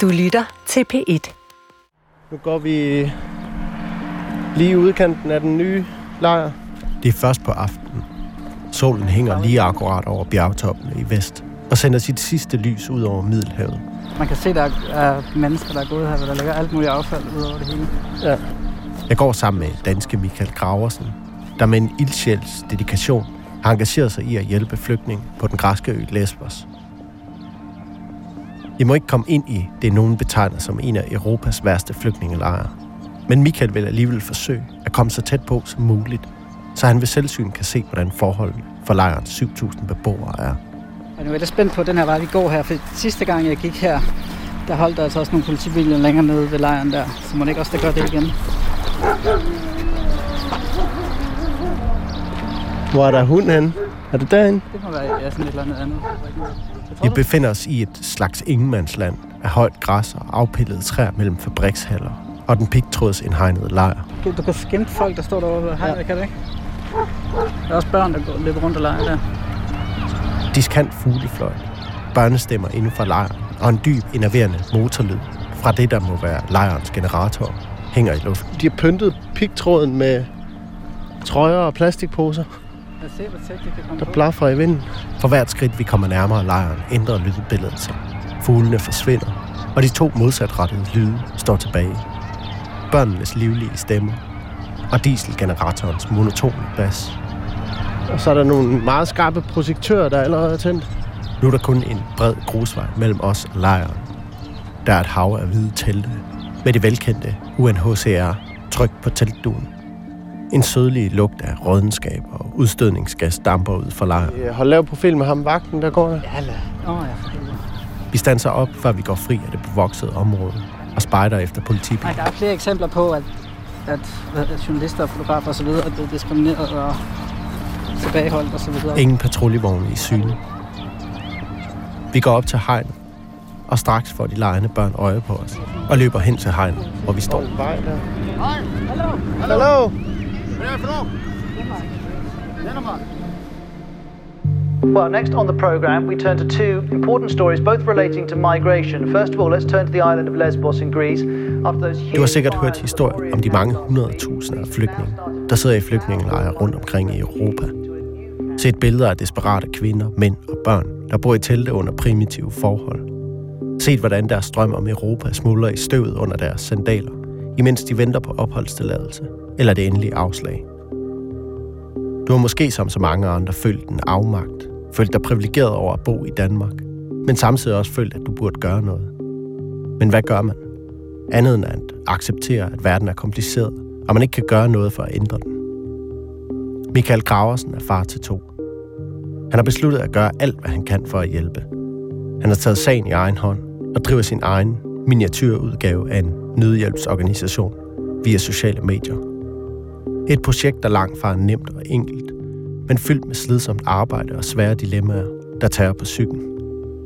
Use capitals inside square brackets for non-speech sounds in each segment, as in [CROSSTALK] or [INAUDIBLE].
Du lytter til P1. Nu går vi lige udkanten af den nye lejr. Det er først på aftenen. Solen hænger lige akkurat over bjergtoppene i vest og sender sit sidste lys ud over Middelhavet. Man kan se, der er mennesker, der er gået her, hvor der ligger alt muligt affald ud over det hele. Ja. Jeg går sammen med danske Michael Graversen, der med en ildsjæls dedikation har engageret sig i at hjælpe flygtninge på den græske ø Lesbos. I må ikke komme ind i det, nogen betegner som en af Europas værste flygtningelejre. Men Michael vil alligevel forsøge at komme så tæt på som muligt, så han ved selvsyn kan se, hvordan forholdene for lejrens 7.000 beboere er. Og nu er jeg spændt på den her vej, vi går her, for sidste gang jeg gik her, der holdt der altså også nogle politibiler længere nede ved lejren der, så må det ikke også, der gør det igen. Hvor er der hund henne? Er det derinde? Det må være ja, sådan et eller andet andet. Vi du- befinder os i et slags ingenmandsland af højt græs og afpillede træer mellem fabrikshaller og den pigtråds indhegnede lejr. Du kan skimte folk, der står derovre ved hegnet, kan du ikke? Der er også børn, der går, løber rundt og leger der. Diskant fuglefløjt, børnestemmer inden for lejren og en dyb, enerverende motorlyd fra det, der må være lejrens generator, hænger i luften. De har pyntet pigtråden med trøjer og plastikposer, se, hvor tæt det kan komme der blaffer i vinden. For hvert skridt, vi kommer nærmere lejren, ændrer lydbilledet sig. Fuglene forsvinder, og de to modsatrettede lyde står tilbage. Børnenes livlige stemmer og dieselgeneratorens monotone bas. Og så er der nogle meget skarpe projektører, der allerede er tændt. Nu er der kun en bred grusvej mellem os og lejren. Der er et hav af hvide telte med det velkendte UNHCR tryk på teltduen. En sødlig lugt af rådenskab og udstødningsgas damper ud fra lejren. Øh, Hold lav profil med ham vagten, der går der. Ja, lad. Åh, oh, ja. Vi standser op, før vi går fri af det bevoksede område og spejder efter Nej, politibiler. der er flere eksempler på, at, at, at journalister og fotografer osv. er blevet diskrimineret og tilbageholdt osv. Ingen patruljevogne i syne. Vi går op til hegnet, og straks får de lejende børn øje på os, og løber hen til hegnet, hvor vi står. En vej der. Hallo! Hallo! Well, next on the programme, we turn to two important stories, both relating to migration. First of all, let's turn to the island of Lesbos in Greece. After those huge Du har sikkert hørt historier om de mange hundredtusinder af flygtninge, der sidder i flygtningelejre rundt omkring i Europa. Set billeder af desperate kvinder, mænd og børn, der bor i telte under primitive forhold. Set hvordan deres strøm om Europa smuldrer i støvet under deres sandaler, imens de venter på opholdstilladelse eller det endelige afslag. Du har måske som så mange andre følt en afmagt, følt dig privilegeret over at bo i Danmark, men samtidig også følt, at du burde gøre noget. Men hvad gør man? Andet end at acceptere, at verden er kompliceret, og man ikke kan gøre noget for at ændre den. Michael Graversen er far til to. Han har besluttet at gøre alt, hvad han kan for at hjælpe. Han har taget sagen i egen hånd og driver sin egen miniatyrudgave af en nødhjælpsorganisation via sociale medier. Et projekt, der langt fra er nemt og enkelt, men fyldt med slidsomt arbejde og svære dilemmaer, der tager på psyken.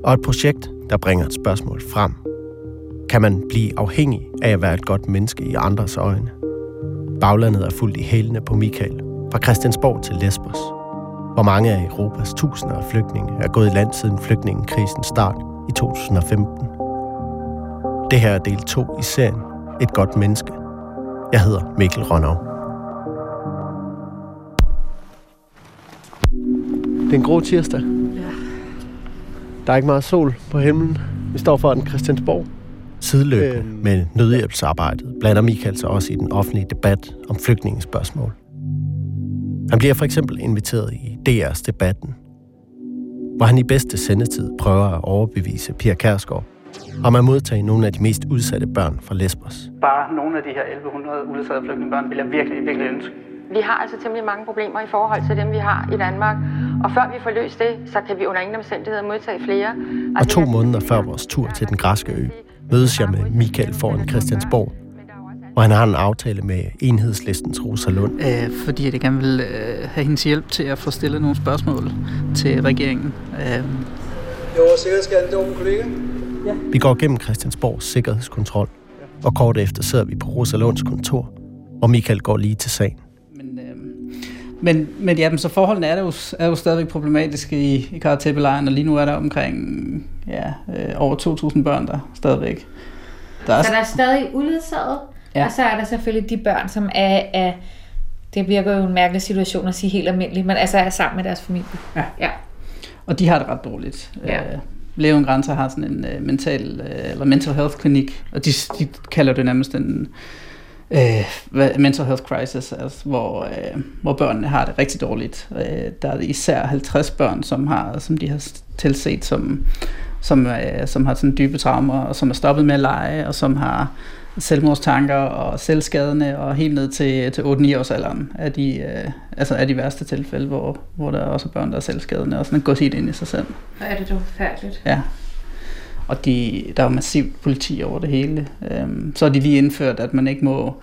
Og et projekt, der bringer et spørgsmål frem. Kan man blive afhængig af at være et godt menneske i andres øjne? Baglandet er fuldt i hælene på Michael, fra Christiansborg til Lesbos, hvor mange af Europas tusinder af flygtninge er gået i land siden flygtningekrisens start i 2015. Det her er del 2 i serien Et godt menneske. Jeg hedder Mikkel Rønnow. Det er en grå tirsdag. Ja. Der er ikke meget sol på himlen. Vi står foran Christiansborg. Sideløbende Øhm. med nødhjælpsarbejdet blander Michael sig også i den offentlige debat om flygtningespørgsmål. Han bliver for eksempel inviteret i DR's Debatten, hvor han i bedste sendetid prøver at overbevise Pia Kærsgaard om at modtage nogle af de mest udsatte børn fra Lesbos. Bare nogle af de her 1100 uledsagede flygtningebørn vil jeg virkelig, virkelig ønske. Vi har altså temmelig mange problemer i forhold til dem, vi har i Danmark. Og før vi får løst det, så kan vi under ingen omstændigheder modtage flere. Og to måneder før vores tur til den græske ø, mødes jeg med Michael foran Christiansborg, hvor han har en aftale med enhedslistens Rosa Lund. Øh, fordi jeg gerne vil øh, have hendes hjælp til at få stillet nogle spørgsmål til regeringen. Øh, Jo, sikkerhedsskatten, det var min kollega. Vi går gennem Christiansborgs sikkerhedskontrol, og kort efter sidder vi på Rosa Lunds kontor, hvor Michael går lige til sagen. Men men, ja, men så forholdene er, jo, er jo stadigvæk problematiske i, i Karatepe-lejren, og lige nu er der omkring ja, øh, over 2.000 børn der stadigvæk. Der er, så der er stadig uledsaget, ja. og så er der selvfølgelig de børn, som er, er det virker jo en mærkelig situation at sige helt almindeligt, men altså er sammen med deres familie. Ja. ja. Og de har det ret dårligt. Ja. Øh, Leon Grænser har sådan en uh, mental, uh, eller mental health klinik, og de, de kalder det nærmest en uh, mental health crisis, altså, hvor, uh, hvor børnene har det rigtig dårligt. Uh, der er især 50 børn, som, har, som de har tilset, som, som, uh, som har sådan dybe traumer, og som er stoppet med at lege, og som har selvmordstanker og selvskadende, og helt ned til, til 8-9 års alderen er de, øh, altså er de værste tilfælde, hvor, hvor der er også børn, der er selvskadende, og sådan går helt ind i sig selv. Hvor er det dog forfærdeligt. Ja. Og de, der er massivt politi over det hele. Øhm, så har de lige indført, at man ikke må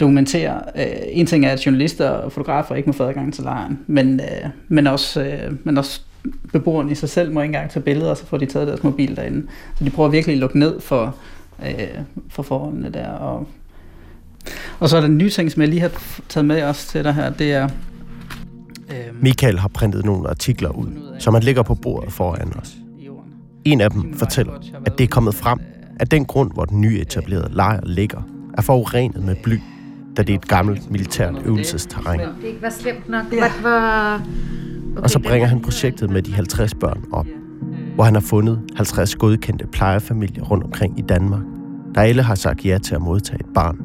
dokumentere. Øh, en ting er, at journalister og fotografer ikke må få adgang til lejren, men, øh, men, også, øh, men også beboerne i sig selv må ikke engang tage billeder, og så får de taget deres mobil derinde. Så de prøver virkelig at lukke ned for øh, for forholdene der. Og, og så er der en ny ting, som jeg lige har taget med os til dig her, det er... Øh, Michael har printet nogle artikler ud, som han lægger på bordet foran os. En af dem fortæller, at det er kommet frem, at den grund, hvor den nye etablerede lejr ligger, er forurenet med bly, da det er et gammelt militært øvelsesterræn. Det ikke var slemt nok. Ja. Var... Okay, og så bringer han projektet med de 50 børn op hvor han har fundet 50 godkendte plejefamilier rundt omkring i Danmark, der alle har sagt ja til at modtage et barn.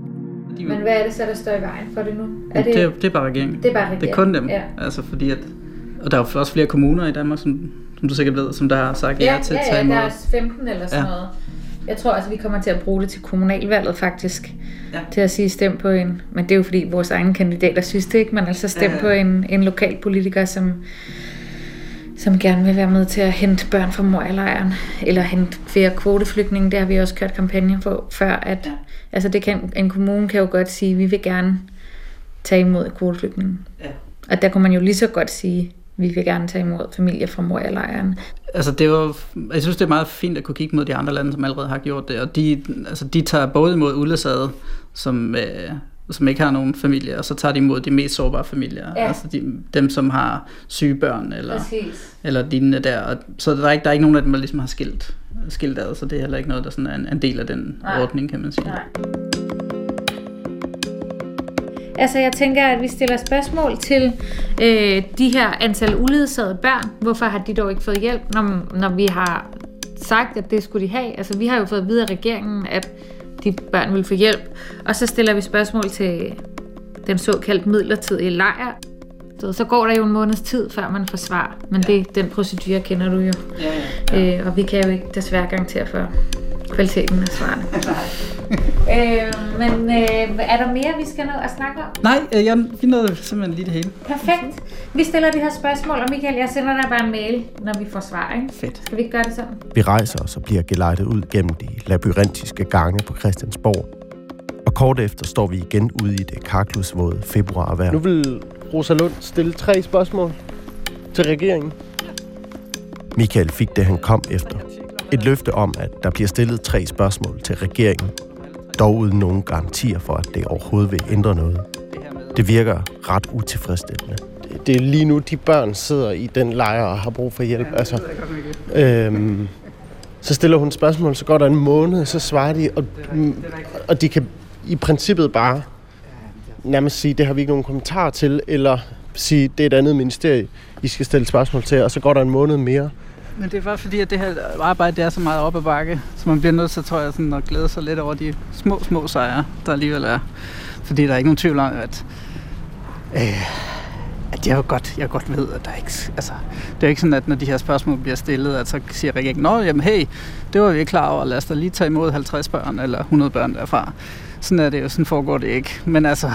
Men hvad er det så, der står i vejen for det nu? Er det, det, det er bare regeringen. Det er bare regeringen. Det er kun dem. Ja. Altså fordi at, og der er jo også flere kommuner i Danmark, som, som du sikkert ved, som der har sagt ja, ja til at tage imod. Ja, der er 15 eller sådan ja. noget. Jeg tror altså, vi kommer til at bruge det til kommunalvalget faktisk. Ja. Til at sige stem på en. Men det er jo fordi vores egne kandidater synes det ikke. Men altså stem ja, ja. på en, en lokal politiker, som som gerne vil være med til at hente børn fra Moria-lejren, eller hente flere kvoteflygtninge. Det har vi også kørt kampagne på før. At, ja. Altså det kan, en kommune kan jo godt sige, at vi vil gerne tage imod kvoteflygtninge. Ja. Og der kunne man jo lige så godt sige, vi vil gerne tage imod familier fra Moria-lejren. Altså det var, jeg synes, det er meget fint at kunne kigge mod de andre lande, som allerede har gjort det. Og de, altså de tager både imod uledsagede, som, øh, som ikke har nogen familie, og så tager de imod de mest sårbare familier. Ja. Altså de, dem, som har syge børn eller, eller lignende der. Og, så der er, ikke, der er ikke nogen af dem, der ligesom har skilt, skilt ad, så det er heller ikke noget, der sådan er en, en del af den Nej. ordning, kan man sige. Nej. Altså jeg tænker, at vi stiller spørgsmål til øh, de her antal uledsagede børn. Hvorfor har de dog ikke fået hjælp, når, når vi har sagt, at det skulle de have? Altså vi har jo fået videre regeringen, at de børn vil få hjælp. Og så stiller vi spørgsmål til den såkaldt midlertidige lejr. Så, så går der jo en måneds tid, før man får svar. Men ja. det, den procedure kender du jo. Ja, ja, ja. Øh, og vi kan jo ikke desværre garantere for kvaliteten af svarene. [LAUGHS] [LAUGHS] øh, men øh, er der mere, vi skal nå at snakke om? Nej, øh, jeg finder simpelthen lige det hele. Perfekt. Vi stiller de her spørgsmål, og Michael, jeg sender dig bare en mail, når vi får svar. Ikke? Fedt. Skal vi ikke gøre det sådan? Vi rejser os og bliver gelejtet ud gennem de labyrintiske gange på Christiansborg. Og kort efter står vi igen ude i det karklusvåde februarvejr. Nu vil Rosa Lund stille tre spørgsmål til regeringen. Michael fik det, han kom efter. Et løfte om, at der bliver stillet tre spørgsmål til regeringen, dog uden nogen garantier for, at det overhovedet vil ændre noget. Det virker ret utilfredsstillende. Det er lige nu, de børn sidder i den lejr og har brug for hjælp. Altså, øhm, så stiller hun spørgsmål, så går der en måned, så svarer de, og, og de kan i princippet bare nærmest sige, det har vi ikke nogen kommentar til, eller sige, det er et andet ministerie, I skal stille spørgsmål til, og så går der en måned mere. Men det er bare fordi, at det her arbejde det er så meget op ad bakke, så man bliver nødt til, tror jeg, sådan, at glæde sig lidt over de små, små sejre, der alligevel er. Fordi der er ikke nogen tvivl om, at, øh, at jeg jo godt, jeg godt ved, at der ikke, altså, det er ikke sådan, at når de her spørgsmål bliver stillet, at så siger regeringen, nå, jamen hey, det var vi ikke klar over, lad os da lige tage imod 50 børn eller 100 børn derfra. Sådan er det jo, sådan foregår det ikke. Men altså,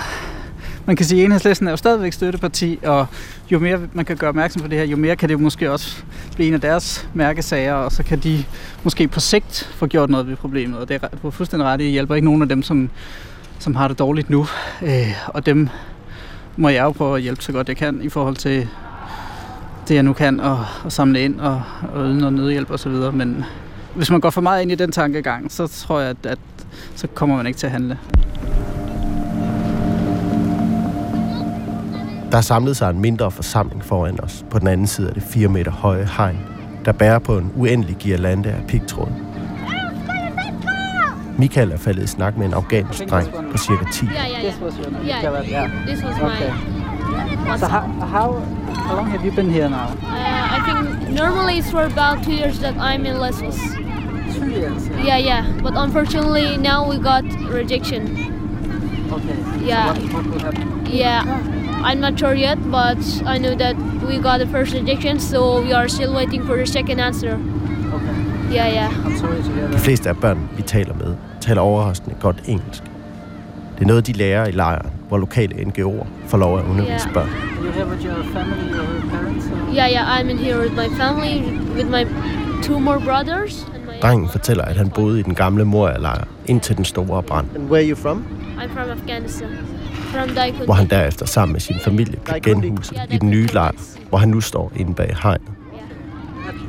man kan sige, at enhedslisten er jo stadigvæk støtteparti, og jo mere man kan gøre opmærksom på det her, jo mere kan det jo måske også blive en af deres mærkesager, og så kan de måske på sigt få gjort noget ved problemet. Og det er, på fuldstændig ret, det hjælper ikke nogen af dem, som, som har det dårligt nu. Øh, og dem må jeg jo prøve at hjælpe så godt jeg kan i forhold til det, jeg nu kan, og, og samle ind og, og yde noget nødhjælp osv. Men hvis man går for meget ind i den tankegang, så tror jeg, at, at så kommer man ikke til at handle. Der er samlet sig en mindre forsamling foran os på den anden side af det 4 meter høje hegn, der bærer på en uendelig girlande af pigtråd. Michael er faldet i snak med en afghansk dreng på cirka 10. Yeah, yeah, This yeah. was your name. Yeah, yeah. this was Okay. my. So how, how, how long have you been here now? Uh, I think normally it's for about two years that I'm in Lesbos. Two years. Yeah, yeah. But unfortunately now we got rejection. Okay. Yeah. So what, what will happen? Yeah. I'm not sure yet, but I know that we got the first rejection, so we are still waiting for the second answer. Okay. Yeah, yeah. I'm sorry to hear De that. fleste af børn, vi taler med, taler overraskende godt engelsk. Det er noget, de lærer i lejren, hvor lokale NGO'er får lov at undervise Ja. børn. Are you here with your family or your parents? Or? Yeah, yeah. I'm in here with my family, with my two more brothers. Drengen fortæller, at han boede i den gamle Moria-lejr indtil den store brand, And where are you from? I'm from Afghanistan. Hvor han derefter sammen med sin familie blev genhuset i den nye lejr, hvor han nu står inde bag hegnet.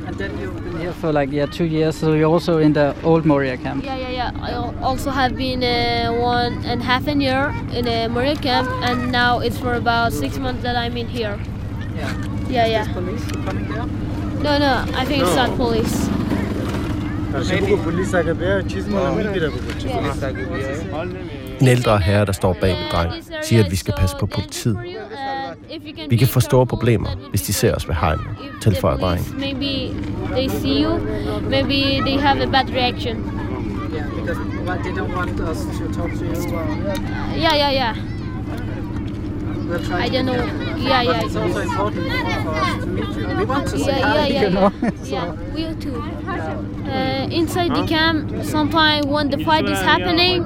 And then you've been here for like yeah two years, so you're also in the old Moria camp. Yeah, yeah, yeah. I al- also have been uh, one and half a year in a Moria camp, and now it's for about six months that I'm in here. Yeah. Yeah, yeah. Police coming there? No, no, I think it's not police. En ældre herre, der står bag en dreng, siger, at vi skal passe på politiet. Vi kan få store problemer, hvis de ser os ved hegnet, tilføjer drengen. Maybe they see you, maybe they have a bad reaction. Yeah, because but they don't want us to talk to you. Yeah, yeah, yeah. I don't know. get. Yeah, But yeah. it's also important for us to meet you. We want to say Yeah, hi, yeah, yeah, you know. yeah, we too. Uh, inside the camp, sometimes when the fight is happening,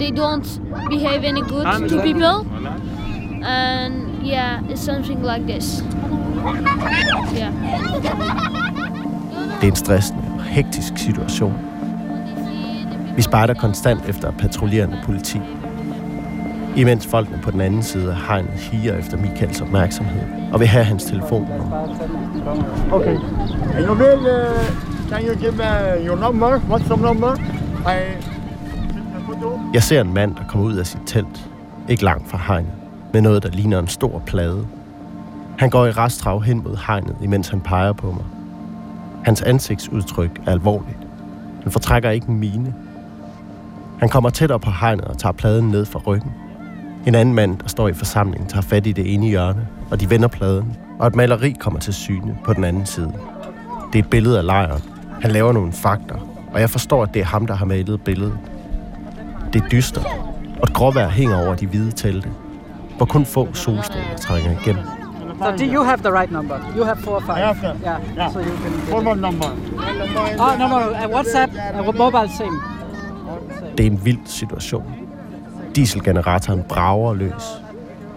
they don't behave any good to people. And yeah, it's something like this. Yeah. Det er en stressende og hektisk situation. Vi spejder konstant efter patruljerende politi. Imens folkene på den anden side af hegnet higer efter Michaels opmærksomhed og vil have hans telefonnummer. Okay. And you will, uh, can you give uh, your number, WhatsApp number? I jeg ser en mand, der kommer ud af sit telt, ikke langt fra hegnet, med noget, der ligner en stor plade. Han går i resttrav hen mod hegnet, imens han peger på mig. Hans ansigtsudtryk er alvorligt. Han fortrækker ikke en mine. Han kommer tættere på hegnet og tager pladen ned fra ryggen. En anden mand, der står i forsamlingen, tager fat i det ene hjørne, og de vender pladen, og et maleri kommer til syne på den anden side. Det er et billede af lejren. Han laver nogle fakter, og jeg forstår, at det er ham, der har malet billedet. Det er dystert, og et gråvejr hænger over de hvide telte, hvor kun få solstråler trænger igennem. So do you have the right number? You have four or five. I have that. Yeah. Yeah. So you can. Get it. number. Oh no no no. Uh, WhatsApp, uh, mobile same. Det er en vild situation. Dieselgeneratoren brager løs.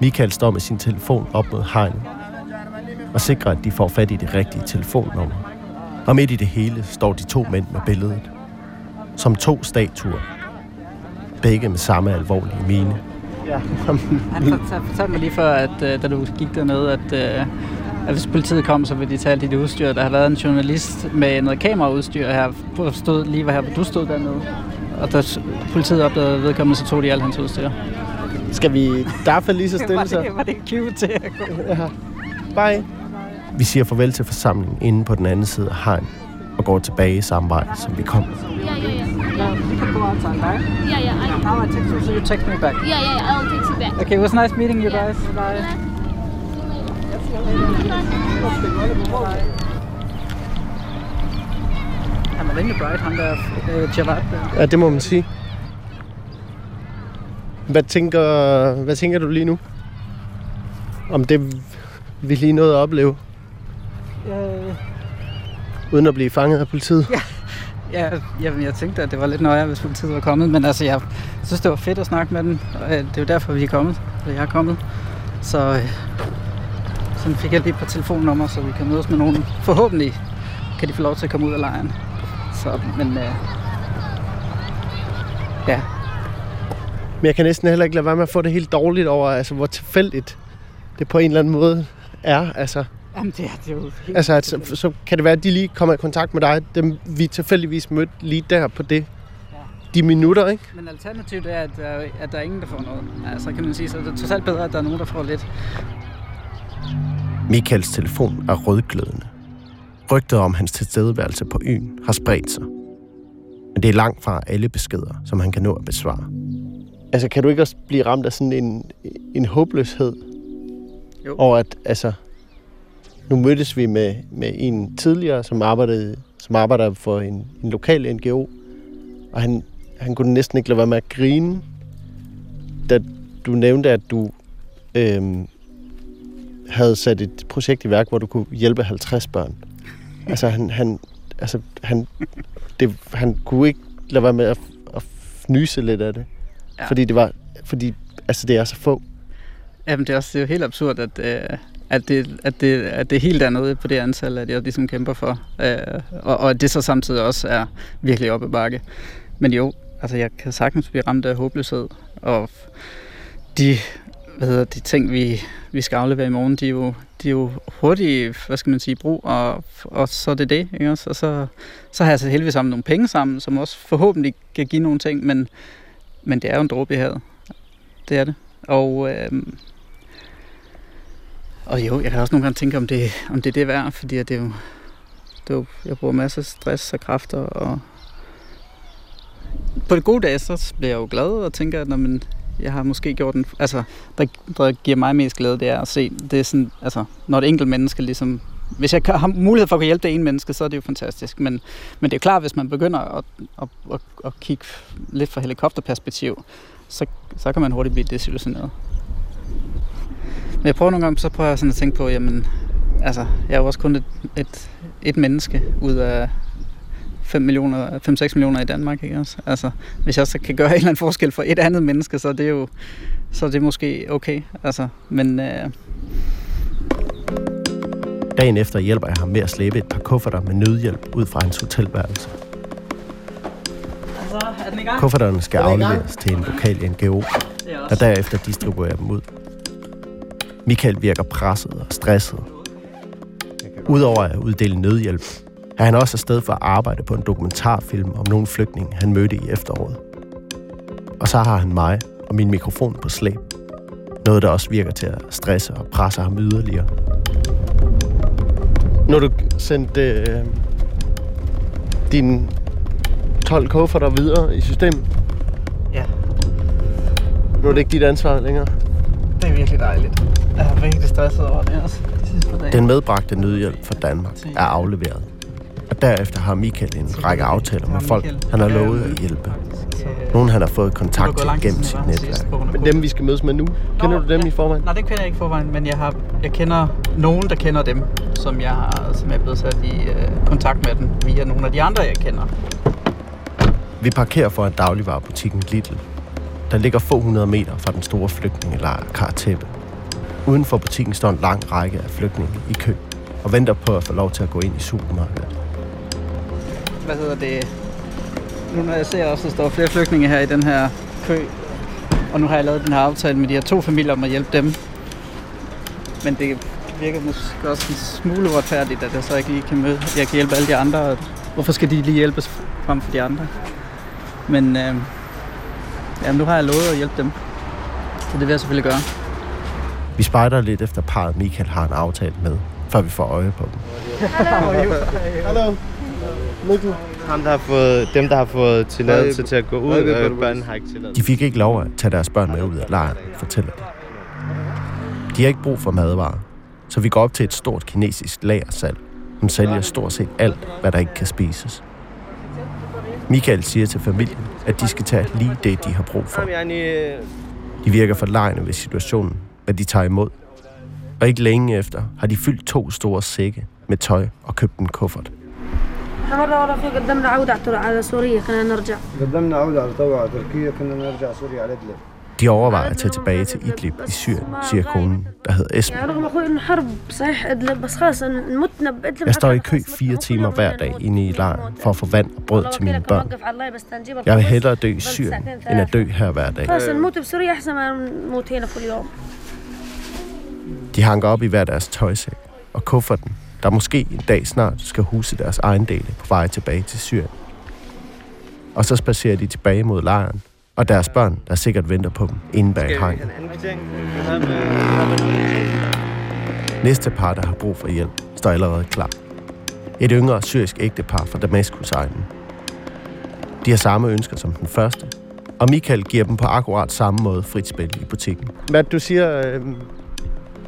Michael står med sin telefon op mod hegnet og sikrer, at de får fat i det rigtige telefonnummer. Og midt i det hele står de to mænd med billedet. Som to statuer. Begge med samme alvorlige mine. Han fortalte, fortalte mig lige før, at uh, da du gik dernede, at, uh, at hvis politiet kom, så ville de tage alt dit udstyr. Der har været en journalist med noget kameraudstyr her, stod lige her, hvor du stod dernede. Og da politiet opdagede vedkommende, så tog de alt hans udstyr. Skal vi derfor lige så [LAUGHS] stille så? det, var det cute til at gå? Bye. Vi siger farvel til forsamlingen inde på den anden side af hegn og går tilbage samme vej, som vi kom. Yeah, yeah, yeah. Outside, right? Yeah, yeah. I, Now I text you, so you text me back. yeah, yeah, yeah. I'll take you back. Okay, it was nice meeting you guys. Bye. Han er rimelig bright, ham der øh, der. Ja, det må man sige. Hvad tænker, hvad tænker du lige nu? Om det, vi lige nåede at opleve, Øh, uden at blive fanget af politiet? Ja, jamen, jeg tænkte, at det var lidt nøjere, hvis politiet var kommet, men altså, jeg synes, det var fedt at snakke med dem. og, øh, Det er jo derfor, vi er kommet, eller jeg er kommet. Så øh, sådan fik jeg lige på telefonnummer, så vi kan mødes med nogen. Forhåbentlig kan de få lov til at komme ud af lejren. Så, men øh, ja, Men jeg kan næsten heller ikke lade være med at få det helt dårligt over, altså, hvor tilfældigt det på en eller anden måde er. Altså, jamen, det, er, det er jo helt... altså at, så, så kan det være, at de lige kommer i kontakt med dig, dem vi tilfældigvis mødte lige der på det. De minutter, ikke? Men alternativet er, at, der- at der er ingen, der får noget. Altså, kan man sige, så er det totalt bedre, at der er nogen, der får lidt. Michaels telefon er rødglødende. Rygtet om hans tilstedeværelse på øen har spredt sig. Men det er langt fra alle beskeder, som han kan nå at besvare. Altså, kan du ikke også blive ramt af sådan en, en håbløshed? Jo. Over at, altså, nu mødtes vi med, med en tidligere, som arbejdede som arbejder for en, en lokal NGO, og han, han kunne næsten ikke lade være med at grine, da du nævnte, at du øhm, havde sat et projekt i værk, hvor du kunne hjælpe 50 børn. Altså, han, han, altså, han, det, han kunne ikke lade være med at, at fnyse lidt af det. Ja. Fordi det var, fordi, altså, det er så få. Jamen, det er også det er jo helt absurd, at, øh, at, det, at, det, at det helt er noget på det antal, at jeg ligesom kæmper for. Øh, og, og at det så samtidig også er virkelig oppe bakke. Men jo, altså jeg kan sagtens blive ramt af håbløshed. Og de, hvad hedder, de ting, vi, vi skal aflevere i morgen, de er jo, de er jo hurtige, hvad skal man sige, brug, og, og så er det det. Ikke også? Og så, så har jeg så heldigvis sammen nogle penge sammen, som også forhåbentlig kan give nogle ting, men, men det er jo en dråbe i havet. Det er det. Og, øh, og jo, jeg kan også nogle gange tænke, om det, om det er det værd, fordi det er jo, det er jo, jeg bruger masser af stress og kræfter, og på det gode dage, så bliver jeg jo glad og tænker, at når man, jeg har måske gjort en... Altså, der, der giver mig mest glæde, det er at se, det er sådan, altså, når et enkelt menneske ligesom... Hvis jeg har mulighed for at kunne hjælpe det ene menneske, så er det jo fantastisk. Men, men det er klart, hvis man begynder at, at, at, at kigge lidt fra helikopterperspektiv, så, så kan man hurtigt blive desillusioneret. Men jeg prøver nogle gange, så prøver jeg sådan at tænke på, jamen, altså, jeg er jo også kun et, et, et menneske ud af 5 millioner, 5-6 millioner i Danmark, ikke også? Altså, hvis jeg så kan gøre [LAUGHS] en eller anden forskel for et andet menneske, så er det jo, så er det måske okay, altså, men... Øh... Dagen efter hjælper jeg ham med at slæbe et par kufferter med nødhjælp ud fra hans hotelværelse. Altså, er? Kufferterne skal afleveres til en lokal NGO, der derefter distribuerer dem ud. Michael virker presset og stresset. Udover at uddele nødhjælp, er han også afsted for at arbejde på en dokumentarfilm om nogle flygtninge, han mødte i efteråret. Og så har han mig og min mikrofon på slæb. Noget, der også virker til at stresse og presse ham yderligere. Når du sendte øh, dine 12 kufferter videre i systemet, Ja, nu er det ikke dit ansvar længere. det er virkelig dejligt. Jeg er virkelig stresset over det også, de. Den medbragte nødhjælp fra Danmark er afleveret. Og derefter har Michael en række aftaler med folk, han har lovet at hjælpe. Nogle han har fået kontakt til gennem sit netværk. Men dem, vi skal mødes med nu, kender du dem i forvejen? Nej, det kender jeg ikke i forvejen, men jeg, har, jeg kender nogen, der kender dem, som jeg, har, som jeg er blevet sat i øh, kontakt med dem via nogle af de andre, jeg kender. Vi parkerer for en dagligvarerbutikken Lidl, der ligger få hundrede meter fra den store flygtningelejr Karteppe. Uden for butikken står en lang række af flygtninge i kø og venter på at få lov til at gå ind i supermarkedet. Hvad hedder det? Nu når jeg ser også, at der står flere flygtninge her i den her kø, og nu har jeg lavet den her aftale med de her to familier om at hjælpe dem. Men det virker måske også en smule uretfærdigt, at jeg så ikke lige kan møde. Jeg kan hjælpe alle de andre. Hvorfor skal de lige hjælpes frem for de andre? Men øh, jamen, nu har jeg lovet at hjælpe dem. Så det vil jeg selvfølgelig gøre. Vi spejder lidt efter parret Michael har en aftale med, før vi får øje på dem. Hallo. Mikkel. Ham, der har fået, dem, der har fået tilladelse til at gå ud, og børnene har ikke tilladelse. De fik ikke lov at tage deres børn med ud af lejren, fortæller de. De har ikke brug for madvarer, så vi går op til et stort kinesisk lagersalg, som sælger stort set alt, hvad der ikke kan spises. Michael siger til familien, at de skal tage lige det, de har brug for. De virker forlegne ved situationen, hvad de tager imod. Og ikke længe efter har de fyldt to store sække med tøj og købt en kuffert. مرة ورا في قدمنا عودة على- على سوريا خلينا نرجع قدمنا عودة على طوع تركيا كنا نرجع سوريا على إدلب De overvejer at tage tilbage til Idlib i Syrien, siger konen, der hedder Esben. يعني رغم اخوي انه حرب صحيح ادلب بس خلاص نمتنا بادلب Jeg står i kø fire timer hver dag inde i lejren for at få vand og brød til mine børn. نوقف على الله بس تنجيب Jeg vil hellere dø i Syrien, end at dø her hver dag. De hanker op i hver deres tøjsæk og kufferten, der måske en dag snart skal huse deres ejendele på vej tilbage til Syrien. Og så spacerer de tilbage mod lejren, og deres børn, der sikkert venter på dem inde bag hegnet. Næste par, der har brug for hjælp, står allerede klar. Et yngre syrisk ægtepar fra Damaskus-egnen. De har samme ønsker som den første, og Michael giver dem på akkurat samme måde frit spil i butikken. Hvad du siger, øh,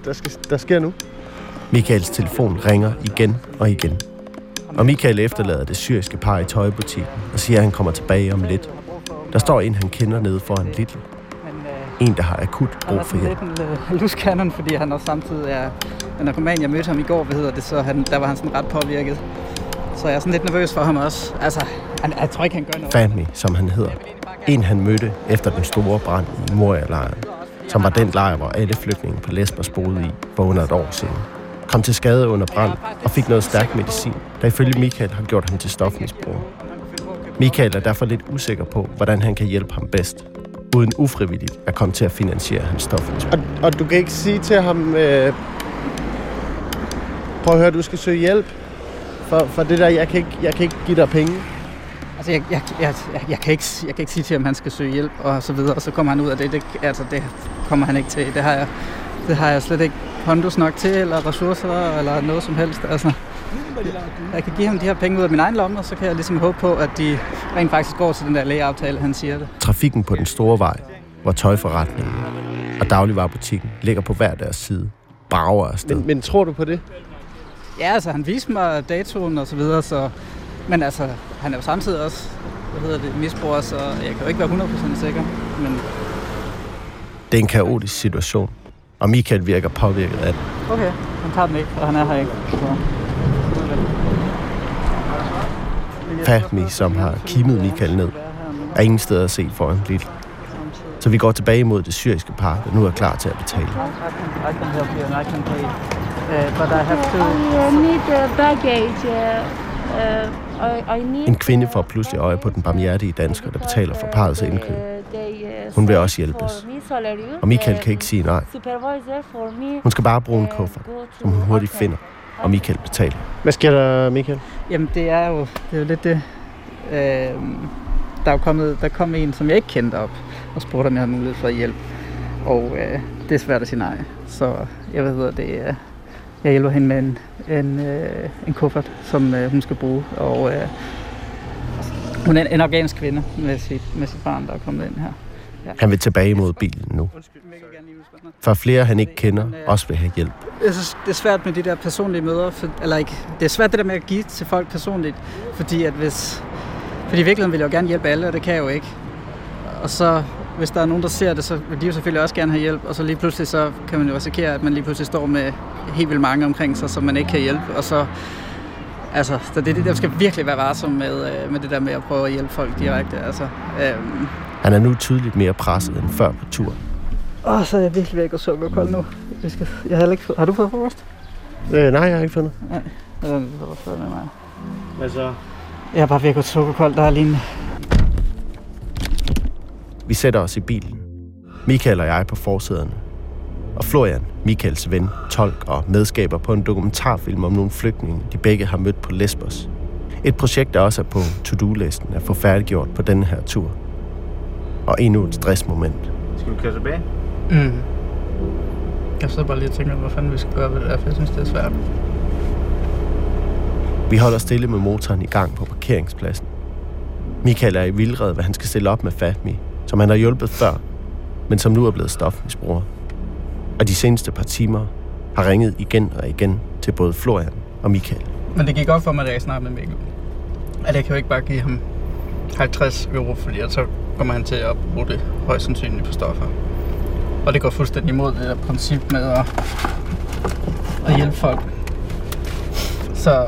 der, skal, der sker nu? Michaels telefon ringer igen og igen. Og Michael efterlader det syriske par i tøjbutikken og siger, at han kommer tilbage om lidt. Der står en, han kender nede foran Lidl. En, der har akut brug for hjælp. Han er sådan lidt [LAUGHS] en uh, luskanon, fordi han også samtidig er en narkoman. Jeg mødte ham i går, hvad hedder det, så han, der var han sådan ret påvirket. Så jeg er sådan lidt nervøs for ham også. Altså, han, jeg tror ikke, han gør noget. Fahmi, som han hedder. En, han mødte efter den store brand i Moria-lejren, som var den lejr, hvor alle flygtninge på Lesbos boede i for under et år siden. Kom til skade under brand og fik noget stærk medicin, der ifølge Michael har gjort ham til stofmisbruger. Michael er derfor lidt usikker på, hvordan han kan hjælpe ham bedst, uden ufrivilligt at komme til at finansiere hans stofmisbrug. Og, og du kan ikke sige til ham, øh, prøv at høre, du skal søge hjælp for, for det der, jeg kan, ikke, jeg kan ikke give dig penge. Altså, jeg, jeg, jeg, jeg, kan ikke, jeg kan ikke sige til ham, han skal søge hjælp og så videre, og så kommer han ud af det. det altså, det kommer han ikke til. Det har jeg, det har jeg slet ikke pondus nok til, eller ressourcer, eller noget som helst. Altså, jeg kan give ham de her penge ud af min egen lomme, og så kan jeg ligesom håbe på, at de rent faktisk går til den der lægeaftale, han siger det. Trafikken på den store vej, hvor tøjforretningen og dagligvarerbutikken ligger på hver deres side, brager afsted. Men, men tror du på det? Ja, altså han viste mig datoen og så videre, så... Men altså, han er jo samtidig også, hvad hedder det, misbruger, så jeg kan jo ikke være 100% sikker. Men Det er en kaotisk situation, og Michael virker påvirket af det. okay, han tager den ikke, og han er her ikke. Så. Fahmi, som har kimet Michael ned, er ingen steder at se foran Lidl. Så vi går tilbage mod det syriske par, der nu er klar til at betale. Uh, but I have to... I need a baggage. Uh, uh, En kvinde får pludselig øje på den barmhjertige dansker, der betaler for parrets indkøb. Hun vil også hjælpes. Og Michael kan ikke sige nej. Hun skal bare bruge en kuffert, som hun hurtigt finder, og Michael betaler. Hvad sker der, Michael? Jamen, det er jo, det er jo lidt det. Øh, der er jo kommet, der kom en, som jeg ikke kendte op, og spurgte, om jeg havde mulighed for hjælp. Og øh, det er svært at sige nej. Så jeg ved, hvad det er. Jeg hjælper hende med en, en, øh, en kuffert, som øh, hun skal bruge. Og øh, hun er en, en afghansk kvinde med sit, med sit barn, der er kommet ind her. Ja. Han vil tilbage mod bilen nu. For flere, han ikke kender, også vil have hjælp. Jeg synes, det er svært med de der personlige møder, for, eller ikke, det er svært det der med at give til folk personligt, fordi at hvis, fordi i virkeligheden vil jeg jo gerne hjælpe alle, og det kan jeg jo ikke. Og så, hvis der er nogen, der ser det, så vil de jo selvfølgelig også gerne have hjælp, og så lige pludselig, så kan man jo risikere, at man lige pludselig står med helt vildt mange omkring sig, som man ikke kan hjælpe, og så, altså, så det, det, det skal virkelig være varsom med, øh, med det der med at prøve at hjælpe folk direkte, altså. Øhm, Han er nu tydeligt mere presset end før på turen. Åh, så er jeg virkelig ved at gå sukkerkold nu. Jeg, skal, jeg har, ikke, fået- har du fået frokost? Øh, nej, jeg har ikke fundet. Nej, er der var før med mig. Hvad så? Jeg er bare ved at gå sukkerkold, der er lige en... Vi sætter os i bilen. Michael og jeg på forsæderne. Og Florian, Michaels ven, tolk og medskaber på en dokumentarfilm om nogle flygtninge, de begge har mødt på Lesbos. Et projekt, der også er på to-do-listen at få færdiggjort på denne her tur. Og endnu et stressmoment. Skal vi køre tilbage? Mm. Jeg sidder bare lige og tænker, hvad fanden vi skal gøre ved det der, for jeg synes, det er svært. Vi holder stille med motoren i gang på parkeringspladsen. Michael er i vildred, hvad han skal stille op med Fatmi, som han har hjulpet før, men som nu er blevet stofmisbruger. Og de seneste par timer har ringet igen og igen til både Florian og Michael. Men det gik godt for mig, da jeg snakkede med Mikkel. At jeg kan jo ikke bare give ham 50 euro, fordi at så kommer han til at bruge det højst sandsynligt på stoffer. Og det går fuldstændig imod det der princip med at, at hjælpe folk. Så...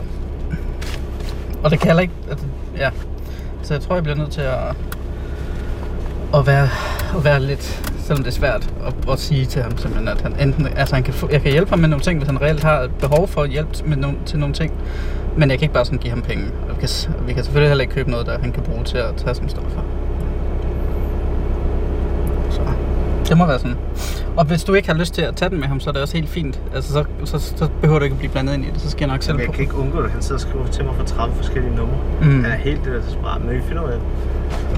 Og det kan heller ikke... At, ja. Så jeg tror, jeg bliver nødt til at, at, være, at være lidt... Selvom det er svært at, at sige til ham simpelthen, at han enten... Altså, han kan få, jeg kan hjælpe ham med nogle ting, hvis han reelt har et behov for hjælp med no, til nogle ting. Men jeg kan ikke bare sådan give ham penge. Og vi kan, vi kan selvfølgelig heller ikke købe noget, der han kan bruge til at tage som stoffer. Så det må være sådan. Og hvis du ikke har lyst til at tage den med ham, så er det også helt fint. Altså, så, så, så behøver du ikke at blive blandet ind i det. Så skal jeg nok selv Jamen, jeg på. kan ikke undgå det. Han sidder og skriver til mig fra 30 forskellige numre. Mm. Han er helt det der desperat, men vi finder ud af det.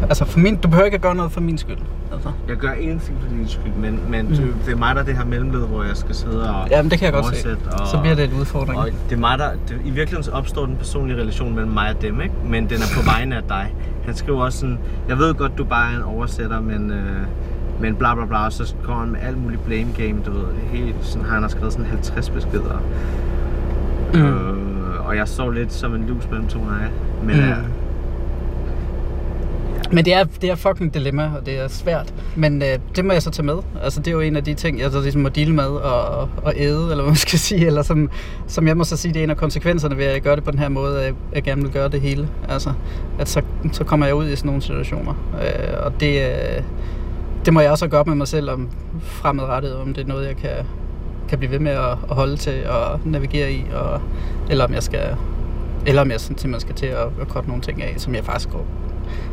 Altså, for min, du behøver ikke at gøre noget for min skyld. Altså. Jeg gør ingenting for din skyld, men, men mm. det, det er mig, der er det her mellemled, hvor jeg skal sidde og Ja, men det kan jeg godt se. Og, Så bliver det en udfordring. Og det er mig, der... Det, I virkeligheden så opstår den personlige relation mellem mig og dem, ikke? Men den er på vegne af dig. Han skriver også sådan, jeg ved godt, du bare er en oversætter, men... Øh, men bla bla bla, så kommer han med alt muligt blame game, du ved. Helt, sådan, han har skrevet sådan 50 beskeder. Mm. Øh, og jeg så lidt som en lus mellem to neje. Men Mm. mm. Men det er, det er fucking dilemma, og det er svært. Men øh, det må jeg så tage med. Altså, det er jo en af de ting, jeg så ligesom må deale med og, og æde, eller hvad man skal [LAUGHS] sige. Eller som, som jeg må så sige, det er en af konsekvenserne ved at gøre det på den her måde, at jeg gerne vil gøre det hele. Altså, at så, så kommer jeg ud i sådan nogle situationer. Øh, og det, øh, det må jeg også gøre op med mig selv om fremadrettet, om det er noget, jeg kan, kan blive ved med at, at holde til og navigere i, og, eller om jeg skal eller om jeg sådan, simpelthen skal til at, at korte nogle ting af, som jeg faktisk går,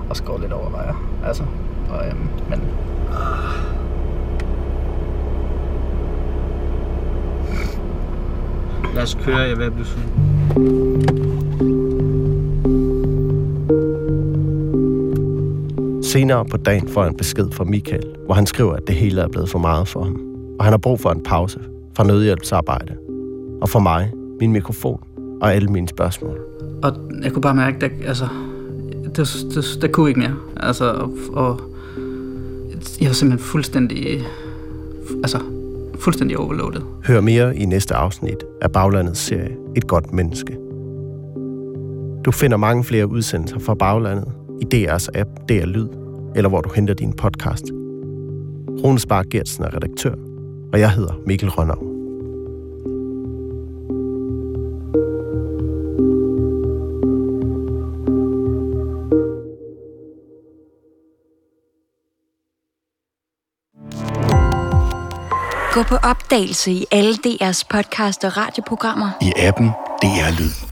også går lidt overvejer. Altså, og, øhm, men lad os køre, jeg er ved at blive sådan. Senere på dagen får en besked fra Michael, hvor han skriver, at det hele er blevet for meget for ham. Og han har brug for en pause fra nødhjælpsarbejde. Og for mig, min mikrofon og alle mine spørgsmål. Og jeg kunne bare mærke, at altså, det, det, det kunne ikke mere. Altså, og, og jeg var simpelthen fuldstændig, altså, fuldstændig overloadet. Hør mere i næste afsnit af Baglandets serie Et godt menneske. Du finder mange flere udsendelser fra Baglandet i DR's app DR Lyd, eller hvor du henter din podcast. Rune Spar Gertsen er redaktør, og jeg hedder Mikkel Rønner. Gå på opdagelse i alle DR's podcast og radioprogrammer. I appen DR Lyd.